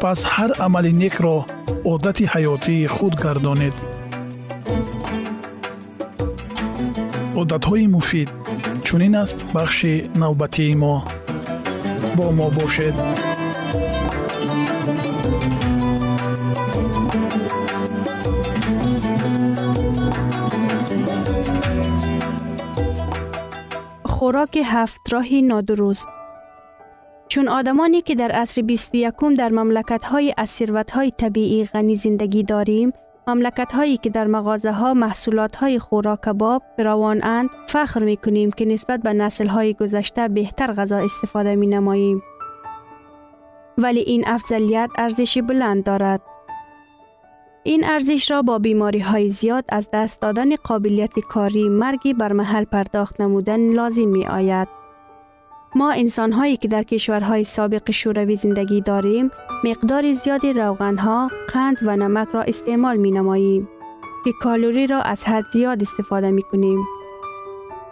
пас ҳар амали некро одати ҳаётии худ гардонед одатҳои муфид чунин аст бахши навбатии мо бо мо бошед хӯроки ҳафтроҳи нодуруст чун одамоне ки дар асри бисту якум дар мамлакатҳои аз сирватҳои табиӣ ғанӣ зиндагӣ дорем мамлакатҳое ки дар мағозаҳо маҳсулотҳои хӯрок кабоб фировонанд фахр мекунем ки нисбат ба наслҳои гузашта беҳтар ғазо истифода менамоем вале ин афзалият арзиши буланд дорад ин арзишро бо бемориҳои зиёд аз даст додани қобилияти корӣ марги бармаҳал пардохт намудан лозим меояд ما انسان هایی که در کشورهای سابق شوروی زندگی داریم مقدار زیادی روغن ها، قند و نمک را استعمال می نماییم که کالوری را از حد زیاد استفاده می کنیم.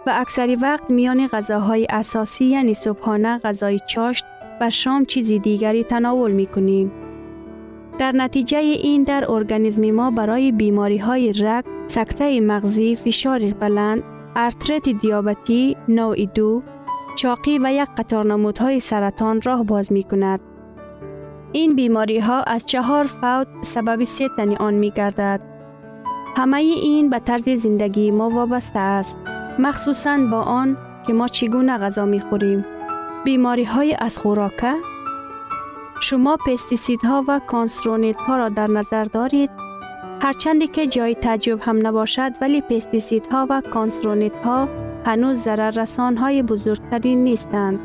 و اکثری وقت میان غذاهای اساسی یعنی صبحانه غذای چاشت و شام چیزی دیگری تناول می کنیم. در نتیجه این در ارگانیسم ما برای بیماری های رگ، سکته مغزی، فشار بلند، ارترت دیابتی، نوع دو، چاقی و یک قطار نمودهای سرطان راه باز می کند. این بیماری ها از چهار فوت سبب سیتنی آن می گردد. همه این به طرز زندگی ما وابسته است. مخصوصاً با آن که ما چگونه غذا می خوریم. بیماری های از خوراکه شما ها و کانسرونیت ها را در نظر دارید هرچندی که جای تعجب هم نباشد ولی ها و کانسرونیت ها هنوز ضرر رسان های بزرگتری نیستند.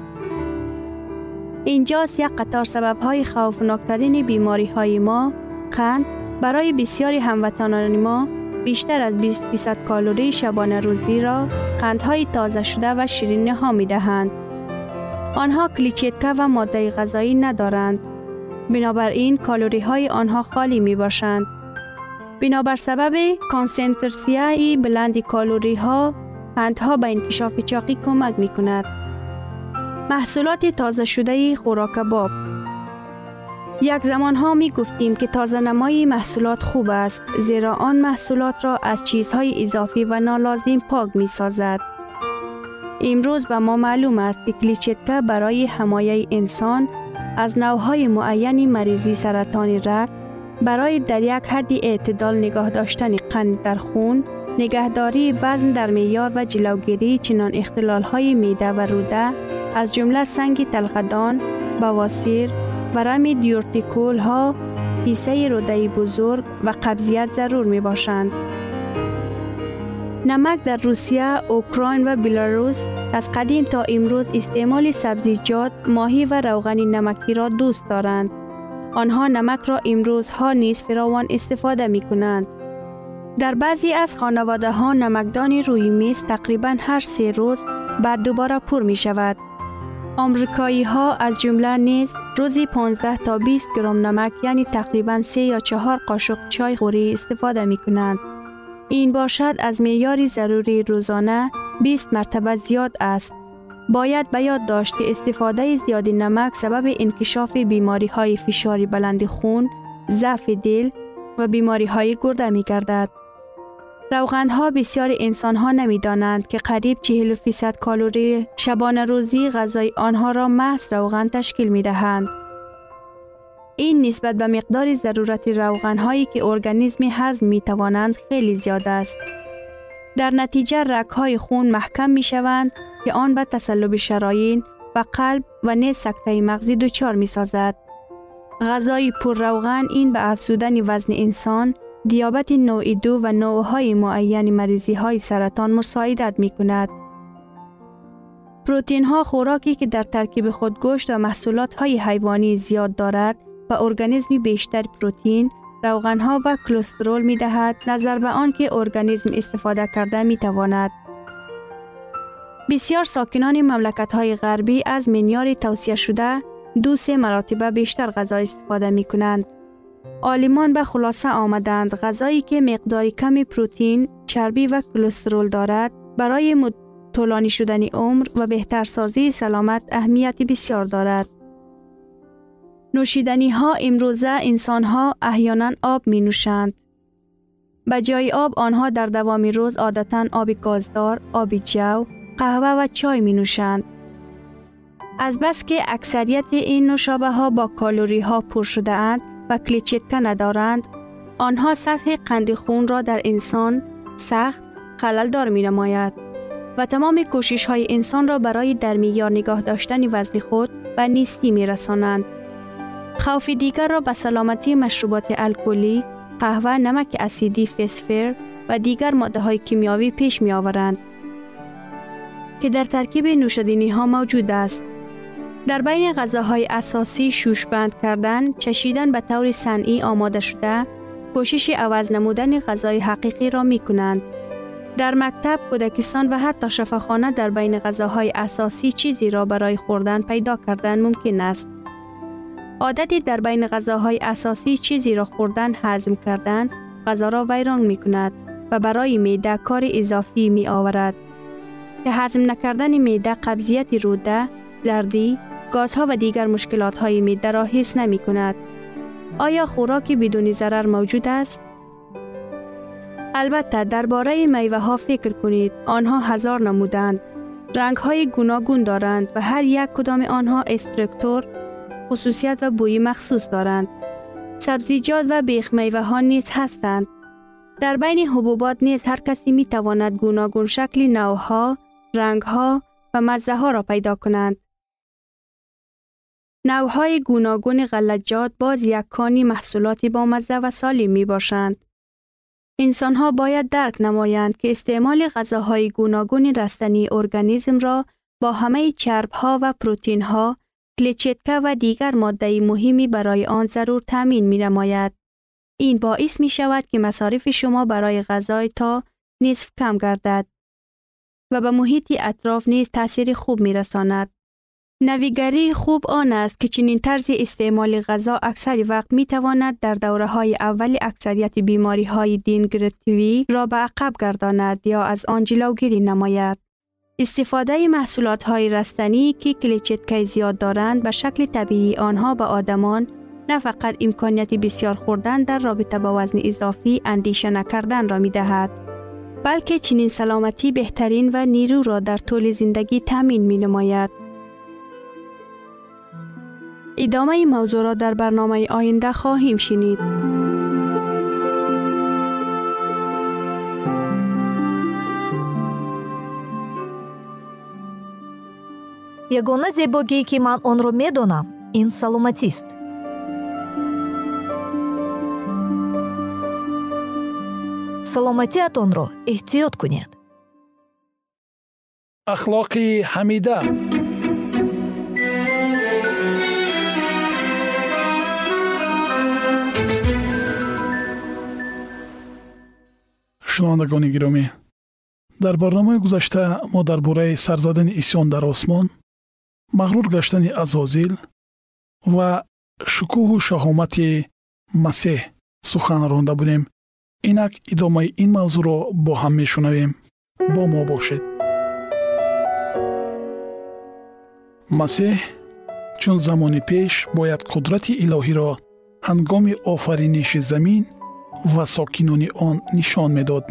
اینجاست یک قطار سبب های خوفناکترین بیماری های ما قند برای بسیاری هموطنان ما بیشتر از 20 درصد کالری شبانه روزی را قندهای تازه شده و شیرینی ها می دهند. آنها کلیچیتکه و ماده غذایی ندارند. بنابراین کالری های آنها خالی می باشند. بنابر سبب کانسنترسیای بلند کالری ها قندها به انکشاف چاقی کمک می کند. محصولات تازه شده خوراک باب یک زمان ها می گفتیم که تازه نمای محصولات خوب است زیرا آن محصولات را از چیزهای اضافی و نالازم پاک می سازد. امروز به ما معلوم است که کلیچتکه برای حمایه انسان از نوهای معینی مریضی سرطان رگ برای در یک حد اعتدال نگاه داشتن قند در خون نگهداری وزن در میار و جلوگیری چنان اختلال های میده و روده از جمله سنگ تلخدان، بواسیر، ورم دیورتیکول ها، کیسه روده بزرگ و قبضیت ضرور می باشند. نمک در روسیه، اوکراین و بلاروس از قدیم تا امروز استعمال سبزیجات، ماهی و روغن نمکی را دوست دارند. آنها نمک را امروز ها نیز فراوان استفاده می کنند. در بعضی از خانواده ها نمکدان روی میز تقریبا هر سه روز بعد دوباره پر می شود. آمریکایی ها از جمله نیز روزی 15 تا 20 گرم نمک یعنی تقریبا 3 یا 4 قاشق چای خوری استفاده می کنند. این باشد از معیار ضروری روزانه 20 مرتبه زیاد است. باید به یاد داشت که استفاده زیادی نمک سبب انکشاف بیماری های فشار بلند خون، ضعف دل و بیماری های گرده می گردد. ها بسیار انسان ها نمی دانند که قریب 40 فیصد کالوری شبانه روزی غذای آنها را محض روغن تشکیل می دهند. این نسبت به مقدار ضرورت روغن هایی که ارگانیسم هضم می توانند خیلی زیاد است. در نتیجه رک های خون محکم می شوند که آن به تسلب شراین و قلب و نیز سکته مغزی دچار می سازد. غذای پر روغن این به افزودن وزن انسان دیابت نوع دو و نوعهای معین مریضی های سرطان مساعدت می کند. پروتین ها خوراکی که در ترکیب خود گوشت و محصولات های حیوانی زیاد دارد و ارگانیسم بیشتر پروتین، روغن ها و کلسترول می دهد نظر به آن که ارگانیسم استفاده کرده می تواند. بسیار ساکنان مملکت های غربی از منیار توصیه شده دو سه مراتبه بیشتر غذا استفاده می کنند. آلیمان به خلاصه آمدند غذایی که مقداری کمی پروتین، چربی و کلسترول دارد برای طولانی شدن عمر و بهترسازی سلامت اهمیت بسیار دارد. نوشیدنی ها امروزه انسان ها احیانا آب می نوشند. به جای آب آنها در دوام روز عادتا آب گازدار، آب جو، قهوه و چای می نوشند. از بس که اکثریت این نوشابه ها با کالوری ها پر شده اند و کلیچتکه ندارند، آنها سطح قند خون را در انسان سخت خلل دار می نماید و تمام کوشش های انسان را برای در میار نگاه داشتن وزن خود و نیستی می رسانند. خوف دیگر را به سلامتی مشروبات الکلی، قهوه، نمک اسیدی فسفر و دیگر ماده های کیمیاوی پیش می آورند که در ترکیب نوشدنی ها موجود است. در بین غذاهای اساسی شوشبند کردن، چشیدن به طور صنعی آماده شده، کوشش عوض نمودن غذای حقیقی را می کنند. در مکتب، کودکستان و حتی شفاخانه در بین غذاهای اساسی چیزی را برای خوردن پیدا کردن ممکن است. عادتی در بین غذاهای اساسی چیزی را خوردن هضم کردن غذا را ویران می کند و برای میده کار اضافی می آورد که هضم نکردن میده قبضیت روده، زردی، گازها و دیگر مشکلات های میده را حس نمی کند. آیا خوراکی بدون ضرر موجود است؟ البته درباره میوه ها فکر کنید. آنها هزار نمودند. رنگ های گوناگون دارند و هر یک کدام آنها استرکتور خصوصیت و بوی مخصوص دارند. سبزیجات و بیخ میوه ها نیز هستند. در بین حبوبات نیز هر کسی می تواند گوناگون شکل نوها، رنگها و مزه ها را پیدا کنند. نوهای گوناگون غلجات باز یک کانی محصولاتی با مزه و سالم می باشند. انسان ها باید درک نمایند که استعمال غذاهای گوناگون رستنی ارگانیسم را با همه چرب ها و پروتین ها، کلیچتکه و دیگر ماده مهمی برای آن ضرور تامین می نماید. این باعث می شود که مصارف شما برای غذای تا نصف کم گردد و به محیط اطراف نیز تاثیر خوب می رساند. نویگری خوب آن است که چنین طرز استعمال غذا اکثر وقت می تواند در دوره های اول اکثریت بیماری های دینگرتوی را به عقب گرداند یا از آن جلوگیری نماید. استفاده محصولات های رستنی که کلیچتکه زیاد دارند به شکل طبیعی آنها به آدمان نه فقط امکانیت بسیار خوردن در رابطه با وزن اضافی اندیشه نکردن را می دهد بلکه چنین سلامتی بهترین و نیرو را در طول زندگی تامین می نماید. идомаи мавзӯъро дар барномаи оинда хоҳем шинид. Ягона зебогие ки ман онро медонам ин саломатист. Саломатиатонро эҳтиёт кунед. Ахлоқи ҳамида. Шунавандагони гиромӣ. Дар барномаи гузашта мо дар бораи сарзадани исён дар осмон мағрур гаштани азозил ва шукӯҳу шаҳомати масеҳ сухан ронда будем. Инак идомаи ин мавзӯъро бо ҳам мешунавем. Бо мо бошед. Масеҳ чун замони пеш бояд қудрати илоҳиро ҳангоми офариниши замин ва сокинони он нишон медод.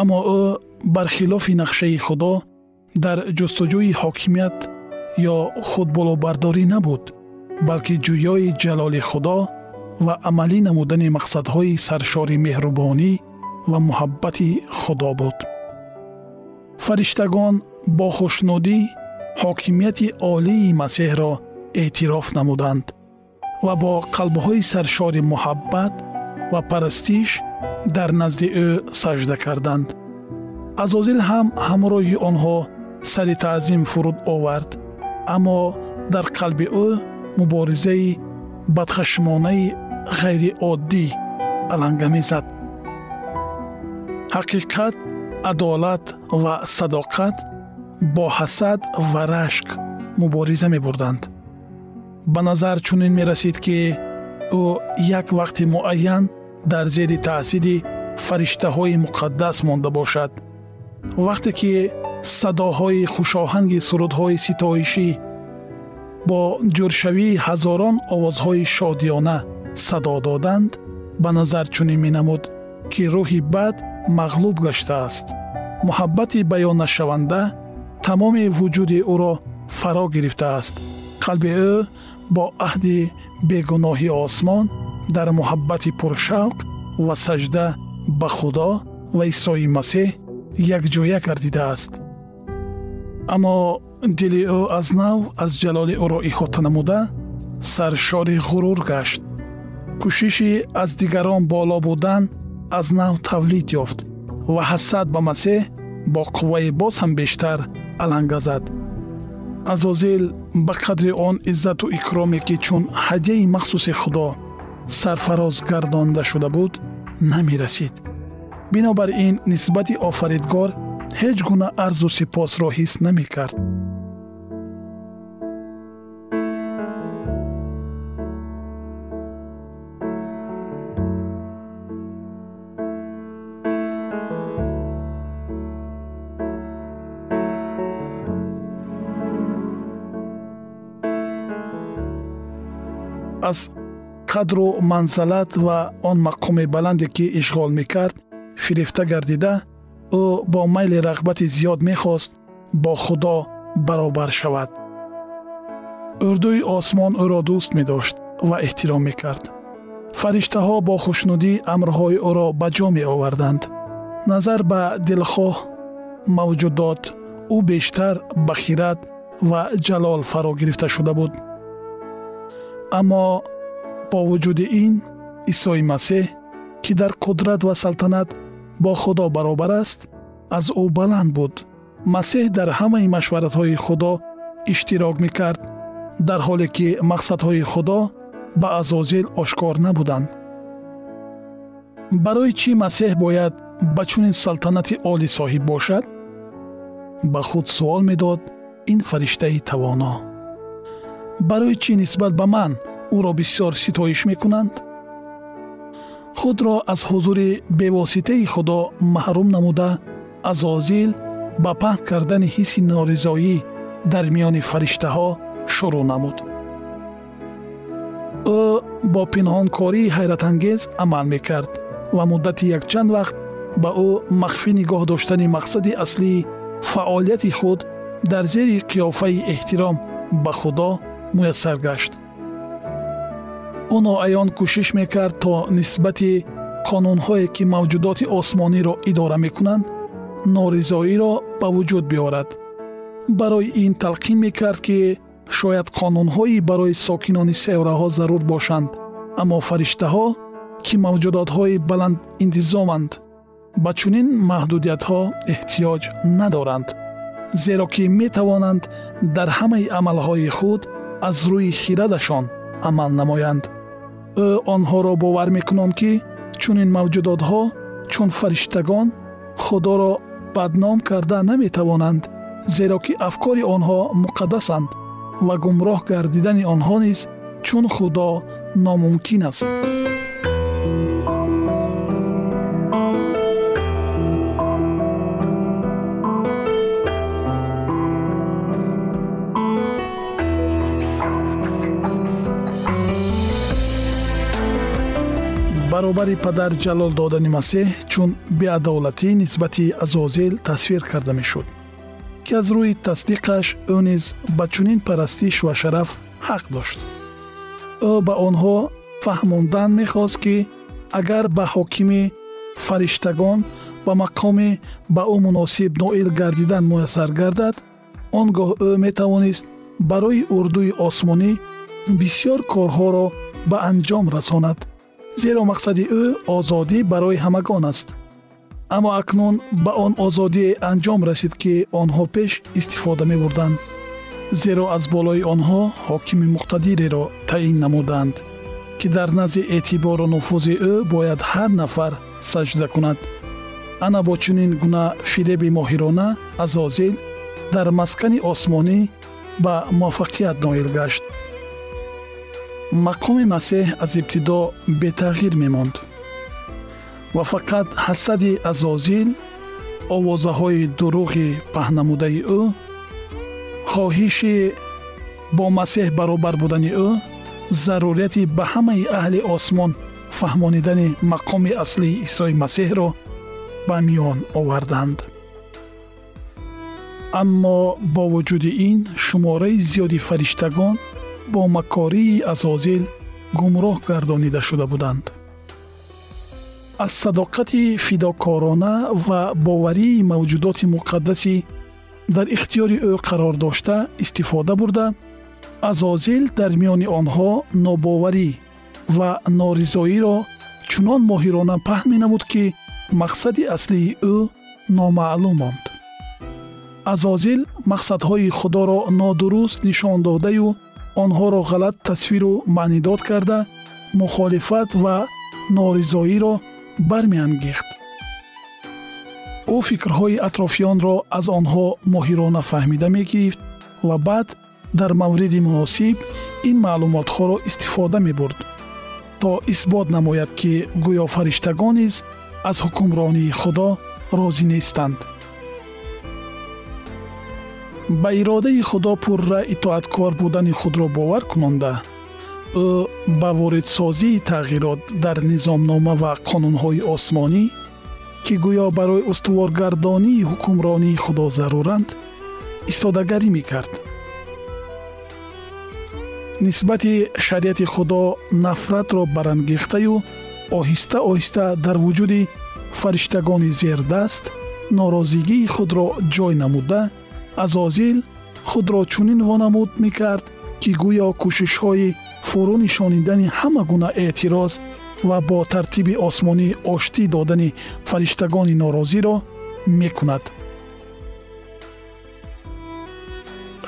Аммо ӯ бархилофи нақшаи худо дар ҷустуҷӯи ҳокимият ё худболобардорӣ набуд балки ҷӯёи ҷалоли худо ва амалӣ намудани мақсадҳои саршори меҳрубонӣ ва муҳаббати худо буд. Фариштагон бо хушнудӣ ҳокимияти олии масеҳро эътироф намуданд ва бо қалбҳои саршори муҳаббат ва парастиш дар назди ӯ сажда карданд. Азозил ҳам ҳамроҳи онҳо сари таъзим фуруд овард аммо дар қалби ӯ муборизаи бадхашмонаи ғайриоддӣ аланга мезад. Ҳақиқат адолат ва садоқат бо ҳасад ва рашк мубориза мебурданд. Ба назар чунин мерасид ки ӯ як вақти муайян дар зери таъсири фариштаҳои муқаддас монда бошад. Вақте ки садоҳои хушоҳанги сурудҳои ситоишӣ бо ҷӯршавии ҳазорон овозҳои шодиёна садо доданд ба назар чунин менамуд ки рӯҳи бад мағлуб гаштааст. Муҳаббати баённашаванда тамоми вуҷуди ӯро фаро гирифтааст. Қалби ӯ бо аҳди бегуноҳи осмон дар муҳаббати пуршавқ ва сажда ба худо ва исои масеҳ якҷоя гардидааст. Аммо дили ӯ аз нав аз ҷалоли ӯро иҳота намуда саршори ғурур гашт. Кӯшиши аз дигарон боло будан аз нав тавлид ёфт ва ҳасад ба масеҳ бо қувваи боз ҳам бештар аланга зад. Азозил ба қадри он иззату икроме ки чун ҳадияи махсуси худо сарфароз гардонда шуда буд намерасид бинобар ин нисбати офаридгор ҳеҷ гуна арзу сипосро ҳис намекард аз қадру манзалат ва он мақоми баланде ки ишғол мекард фирифта гардида ӯ бо майли рағбати зиёд мехост бо худо баробар шавад. Урдуи осмон ӯро дӯст медошт ва эҳтиром мекард. Фариштаҳо бо хушнудӣ амрҳои ӯро ба ҷо меоварданд. Назар ба дилхоҳ мавҷудот ӯ бештар ба хират ва ҷалол фаро гирифта шуда буд. Аммо бо вуҷуди ин исои масеҳ ки дар қудрат ва салтанат бо худо баробар аст аз ӯ баланд буд. Масеҳ дар ҳамаи машваратҳои худо иштирок мекард дар ҳоле ки мақсадҳои худо ба азозил ошкор набуданд. Барои чӣ масеҳ бояд ба чунин салтанати олӣ соҳиб бошад? Ба худ суол медод ин фариштаи тавоно. Барои чӣ нисбат ба ман ӯро бисёр ситоиш мекунанд? Худро аз ҳузури бевоситаи худо маҳрум намуда азозил ба паҳн кардани ҳисси норизоӣ дар миёни фариштаҳо шурӯъ намуд. Ӯ бо пинҳонкории ҳайратангез амал мекард ва муддати якчанд вақт ба ӯ махфӣ нигоҳ доштани мақсади аслии фаъолияти худ дар зери қиёфаи эҳтиром ба худо муяссар гашт ӯ ноаён кӯшиш мекард то нисбати қонунҳое ки мавҷудоти осмониро идора мекунанд норизоиро ба вуҷуд биёрад. Барои ин талқин мекард ки шояд қонунҳои барои сокинони сайёраҳо зарур бошанд аммо фариштаҳо ки мавҷудотҳои баландинтизоманд ба чунин маҳдудиятҳо эҳтиёҷ надоранд зеро ки метавонанд дар ҳамаи амалҳои худ аз рӯи хирадашон амал намоянд ӯ онҳоро бовар мекунанд ки чунин мавҷудотҳо чун фариштагон худоро бадном карда наметавонанд зеро ки афкори онҳо муқаддасанд ва гумроҳ гардидани онҳо низ чун худо номумкин аст баробари падар ҷалол додани масеҳ чун беадолатӣ нисбати азозил тасвир карда мешуд ки аз рӯи тасдиқаш ӯ низ ба чунин парастиш ва шараф ҳақ дошт. Ӯ ба онҳо фаҳмондан мехост ки агар ба ҳокими фариштагон ба мақоми ба ӯ муносиб ноил гардидан муяссар гардад он гоҳ ӯ метавонист барои урдуи осмонӣ бисьёр корҳоро ба анҷом расонад зеро мақсади ӯ озодӣ барои ҳамагон аст. Аммо акнун ба он озодие анҷом расид ки онҳо пеш истифода мебурданд зеро аз болои онҳо ҳокими муқтадиреро таъин намуданд ки дар назди эътибору нуфузи ӯ бояд ҳар нафар саҷда кунад. Ана бо чунин гуна фиреби моҳирона азозил дар маскани осмонӣ ба муваффақият ноил гашт мақоми масеҳ аз ибтидо бетағйир мемонд. Ва фақат ҳасади азозил овозаҳои дурӯғи паҳнамудаи ӯ хоҳиши бо масеҳ баробар будани ӯ зарурияти ба ҳамаи аҳли осмон фаҳмонидани мақоми аслии исои масеҳро ба миён оварданд. Аммо бо вуҷуди ин шумораи зиёди фариштагон бо макории азозил гумроҳ гардонида шуда буданд. Аз садоқати фидокорона ва боварии мавҷудоти муқаддасӣ дар ихтиёри ӯ қарор дошта истифода бурда азозил дар миёни онҳо нобоварӣ ва норизоиро чунон моҳирона паҳн менамуд ки мақсади аслии ӯ номаълум монд. Азозил мақсадҳои худоро нодуруст нишон додаю онҳоро ғалат тасвиру маънидод карда мухолифат ва норизоиро бармеангехт. Ӯ фикрҳои атрофиёнро аз онҳо моҳирона фаҳмида мегирифт ва баъд дар мавриди муносиб ин маълумотҳоро истифода мебурд то исбот намояд ки гӯё фариштагон низ аз ҳукмронии худо розӣ нестанд ба иродаи худо пурра итоаткор будани худро бовар кунонда. Ӯ ба воридсозии тағйирот дар низомнома ва қонунҳои осмонӣ ки гӯё барои устуворгардонии ҳукмронии худо заруранд истодагарӣ мекард. Нисбати шариати худо нафратро барангехтаю оҳиста оҳиста дар вуҷуди фариштагони зердаст норозигии худро ҷой намуда азозил худро чунин вонамуд мекард ки гӯё кӯшишҳои фурӯ нишонидани ҳама гуна эътироз ва бо тартиби осмонӣ оштӣ додани фариштагони норозиро мекунад.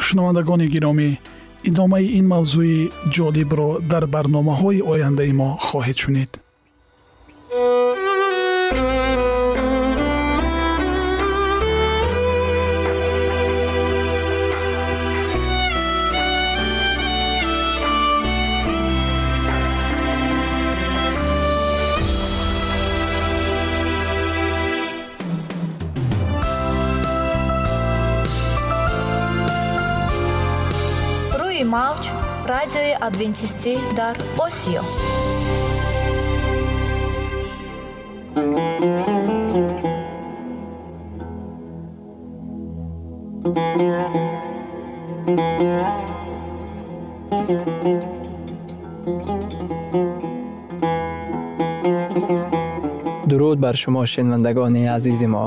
Шунавандагони гиромӣ идомаи ин мавзӯи ҷолибро дар барномаҳои ояндаи мо хоҳед шунид мавҷ радиои адвентистӣ дар осиё. Дуруд бар шумо шенвандагони азизи мо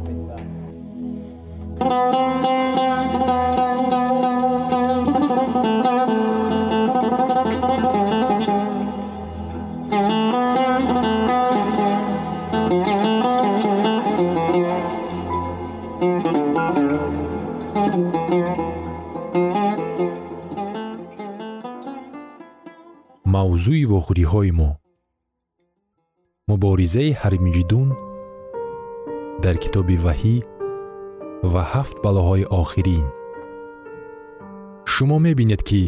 мавзӯи вохӯриҳои мо. Муборизаи ҳармиҷидун дар китоби ваҳӣ ва ҳафт балоҳои охирин. Шумо мебинед ки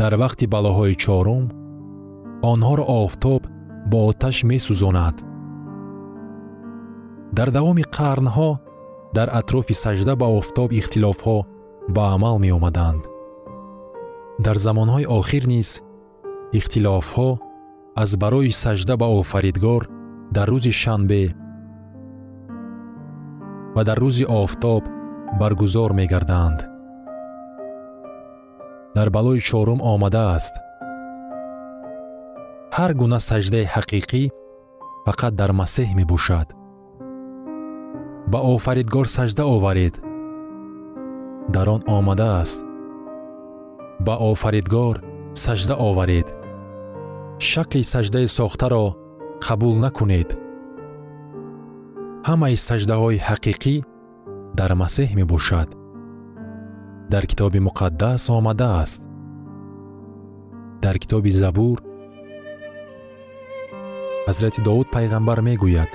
дар вақти балоҳои чорум онҳоро офтоб бо оташ месӯзонад. Дар давоми қарнҳо дар атрофи сажда ба офтоб ихтилофҳо ба амал меомаданд. Дар замонҳои охир низ ихтилофҳо аз барои сажда ба офаридгор дар рӯзи шанбе ва дар рӯзи офтоб баргузор мегарданд. Дар балои чорум омадааст. Ҳар гуна саҷдаи ҳақиқӣ фақат дар масеҳ мебошад. Ба офаридгор саҷда оваред. Дар он омадааст. Ба офаридгор саҷда оваред. Шакли саҷдаи сохтаро қабул накунед. Ҳамаи саҷдаҳои ҳақиқӣ дар масеҳ мебошад. Дар китоби муқаддас омадааст. Дар китоби забур ҳазрати довуд пайғамбар мегӯяд.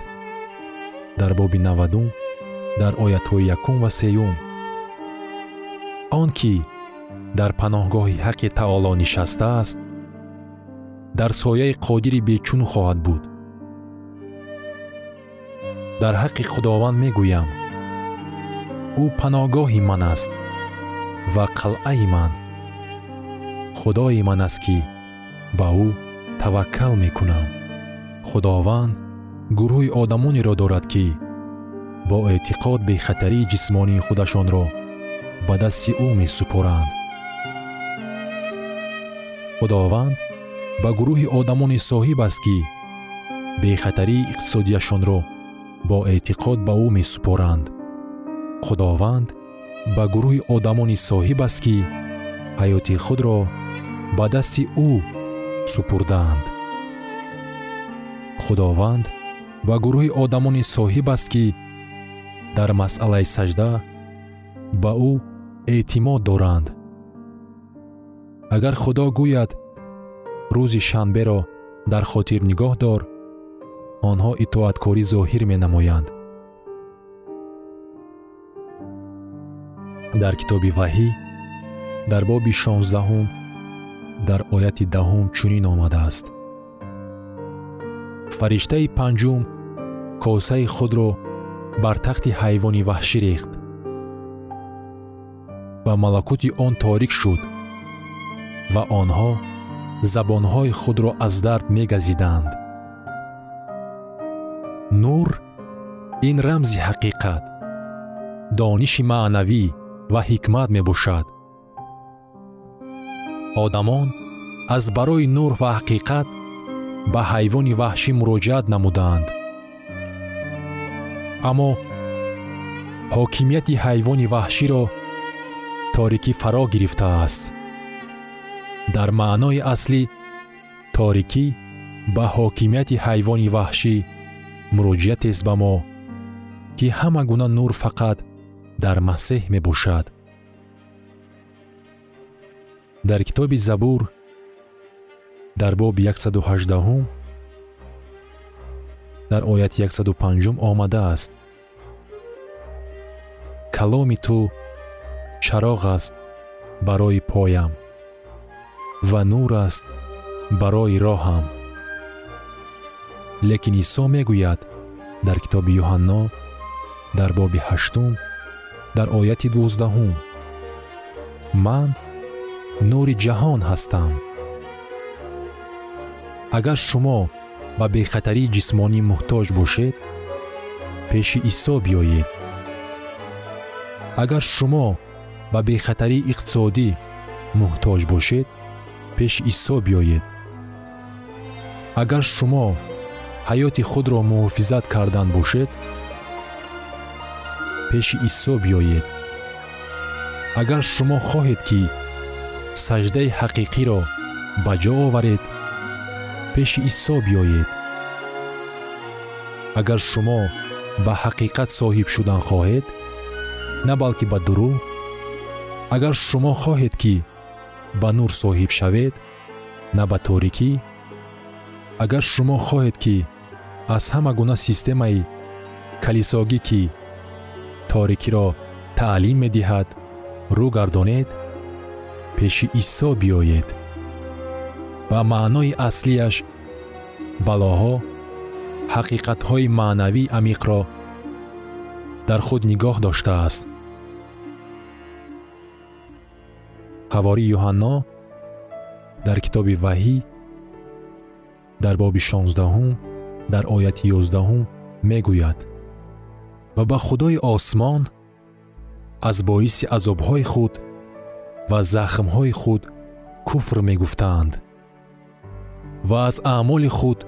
Дар боби навадум дар оятҳои якум ва сеюм. Он ки дар паноҳгоҳи ҳаққи таоло нишастааст дар сояи қодири бечун хоҳад буд. Дар ҳаққи худованд мегӯям ӯ паноҳгоҳи ман аст ва қалъаи ман. Худои ман аст ки ба ӯ таваккал мекунам. Худованд гурӯҳи одамонеро дорад ки бо эътиқод бехатарии ҷисмонии худашонро ба дасти ӯ месупоранд худованд ба гурӯҳи одамоне соҳиб аст ки бехатарии иқтисодияшонро бо эътиқод ба ӯ месупоранд. Худованд ба гурӯҳи одамони соҳиб аст ки ҳаёти худро ба дасти ӯ супурдаанд. Худованд ба гурӯҳи одамони соҳиб аст ки дар масъалаи саҷда ба ӯ эътимод доранд агар худо гӯяд рӯзи шанберо дар хотир нигоҳ дор онҳо итоаткорӣ зоҳир менамоянд. Дар китоби ваҳӣ дар боби шонздаҳум дар ояти даҳум чунин омадааст. Фариштаи панҷум косаи худро бар тахти ҳайвони ваҳшӣ рехт ва малакути он торик шуд ва онҳо забонҳои худро аз дард мегазиданд. Нур ин рамзи ҳақиқат дониши маънавӣ ва ҳикмат мебошад. Одамон аз барои нур ва ҳақиқат ба ҳайвони ваҳшӣ муроҷиат намуданд. Аммо ҳокимияти ҳайвони ваҳширо торикӣ фаро гирифтааст дар маънои аслӣ торикӣ ба ҳокимияти ҳайвони ваҳшӣ муроҷиатест ба мо ки ҳама гуна нур фақат дар масеҳ мебошад. Дар китоби забур дар боби 118 дар ояти 105 омадааст. Каломи ту чароғ аст барои поям ва нур аст барои роҳам. Лекин исо мегӯяд дар китоби юҳанно дар боби ҳаштум дар ояти дувоздаҳум ман нури ҷаҳон ҳастам. Агар шумо ба бехатарии ҷисмонӣ муҳтоҷ бошед пеши исо биёед. Агар шумо ба бехатарии иқтисодӣ муҳтоҷ бошед пеши исо биёед агар шумо ҳаёти худро муҳофизат кардан бошед пеши исо биёед агар шумо хоҳед ки саҷдаи ҳақиқиро ба ҷо оваред пеши исо биёед агар шумо ба ҳақиқат соҳиб шудан хоҳед на балки ба дурӯғ агар шумо хоҳед ки ба нур соҳиб шавед на ба торикӣ. Агар шумо хоҳед ки аз ҳама гуна системаи калисогӣ ки торикиро таълим медиҳад рӯ гардонед пеши исо биёед. Ба маънои аслияш балоҳо ҳақиқатҳои маънавии амиқро дар худ нигоҳ доштааст ҳавори юҳанно дар китоби ваҳӣ дар боби шонздаҳум дар ояти ёздаҳум мегӯяд ва ба худои осмон аз боиси азобҳои худ ва захмҳои худ куфр мегуфтаанд ва аз аъмоли худ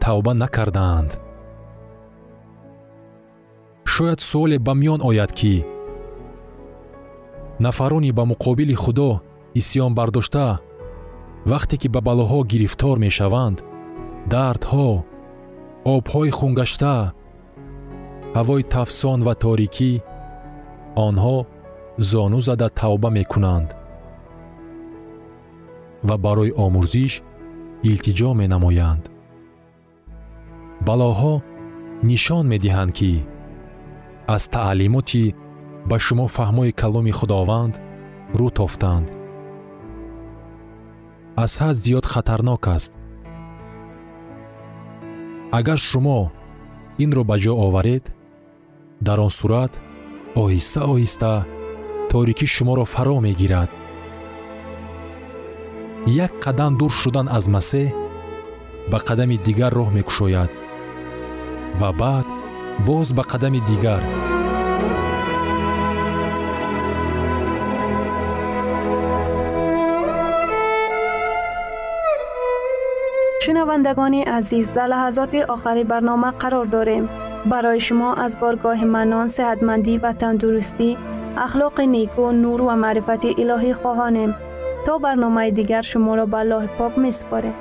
тавба накардаанд. Шояд суоле ба миён ояд ки нафарони ба муқобили худо исьён бардошта вақте ки ба балоҳо гирифтор мешаванд дардҳо обҳои хунгашта ҳавои тафсон ва торикӣ онҳо зону зада тавба мекунанд. Ва барои омӯзиш илтиҷо менамоянд. Балоҳо нишон медиҳанд ки аз таълимоти ба шумо фаҳмои каломи худованд рӯ тофтанд. Аз ҳад зиёд хатарнок аст. Агар шумо инро ба ҷо оваред дар он сурат оҳиста оҳиста торикӣ шуморо фаро мегирад. Як қадам дур шудан аз масеҳ ба қадами дигар роҳ мекушояд ва баъд боз ба қадами дигар шунавандагони азиз дар лаҳазоти охари барнома қарор дорем барои шумо аз боргоҳи манон сеҳатмандӣ ва тандурустӣ ахлоқи неку нур ва маърифати илоҳӣ хоҳонем то барномаи дигар шуморо ба аллоҳи пок месупорем